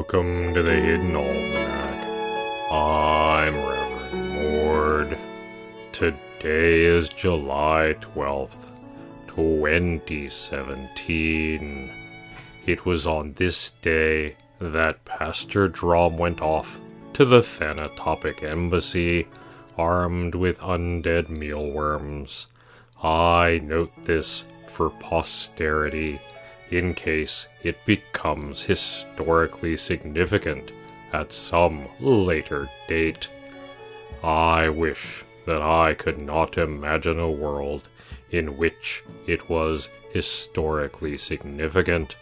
Welcome to the Hidden Almanac. I'm Reverend Mord. Today is July 12th, 2017. It was on this day that Pastor Drom went off to the Thanatopic Embassy armed with undead mealworms. I note this for posterity in case it becomes historically significant at some later date. I wish that I could not imagine a world in which it was historically significant,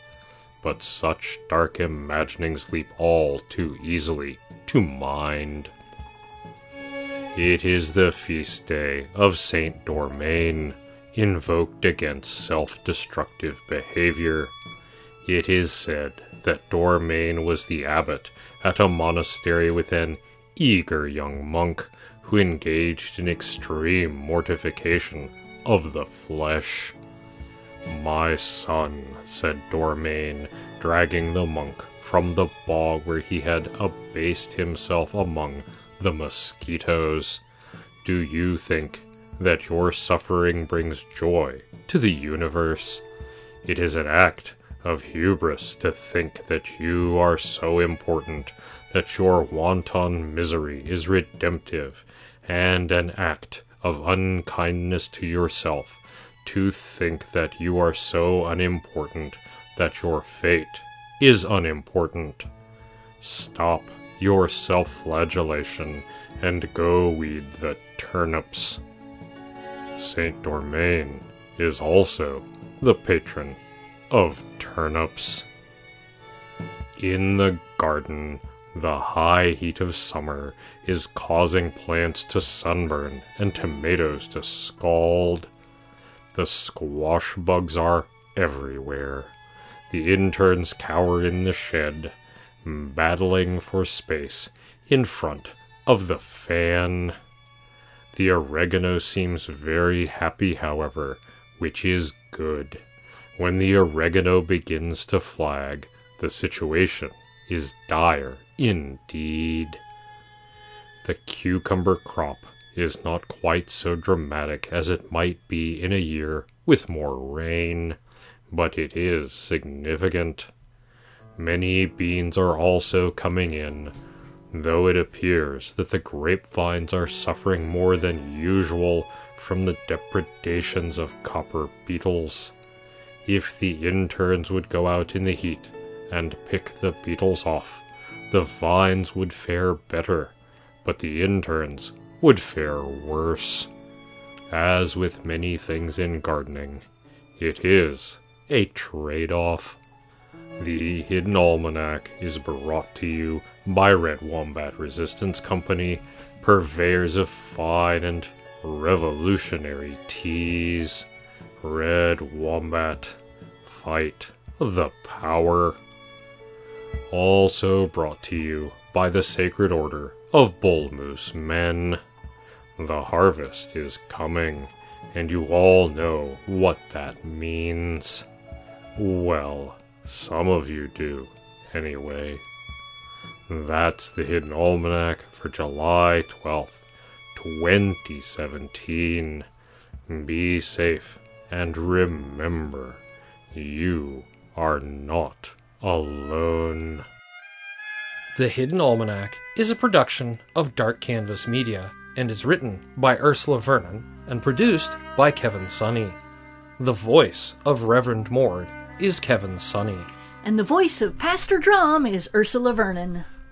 but such dark imaginings leap all too easily to mind. It is the feast day of Saint Dormain invoked against self destructive behavior. It is said that Dormain was the abbot at a monastery with an eager young monk who engaged in extreme mortification of the flesh. My son, said Dormain, dragging the monk from the bog where he had abased himself among the mosquitoes. Do you think that your suffering brings joy to the universe. It is an act of hubris to think that you are so important that your wanton misery is redemptive, and an act of unkindness to yourself to think that you are so unimportant that your fate is unimportant. Stop your self flagellation and go weed the turnips. Saint Dormain is also the patron of turnips. In the garden, the high heat of summer is causing plants to sunburn and tomatoes to scald. The squash bugs are everywhere. The interns cower in the shed, battling for space in front of the fan. The oregano seems very happy, however, which is good. When the oregano begins to flag, the situation is dire indeed. The cucumber crop is not quite so dramatic as it might be in a year with more rain, but it is significant. Many beans are also coming in, though it appears that the grapevines are suffering more than usual from the depredations of copper beetles. If the interns would go out in the heat and pick the beetles off, the vines would fare better, but the interns would fare worse. As with many things in gardening, it is a trade off. The Hidden Almanac is brought to you by Red Wombat Resistance Company, purveyors of fine and revolutionary teas. Red Wombat, fight the power. Also brought to you by the Sacred Order of Bull Moose Men. The harvest is coming, and you all know what that means. Well, some of you do, anyway. That's the Hidden Almanac for July 12th, 2017. Be safe and remember, you are not alone. The Hidden Almanac is a production of Dark Canvas Media and is written by Ursula Vernon and produced by Kevin Sonney. The voice of Reverend Mord is Kevin Sonney. And the voice of Pastor Drom is Ursula Vernon.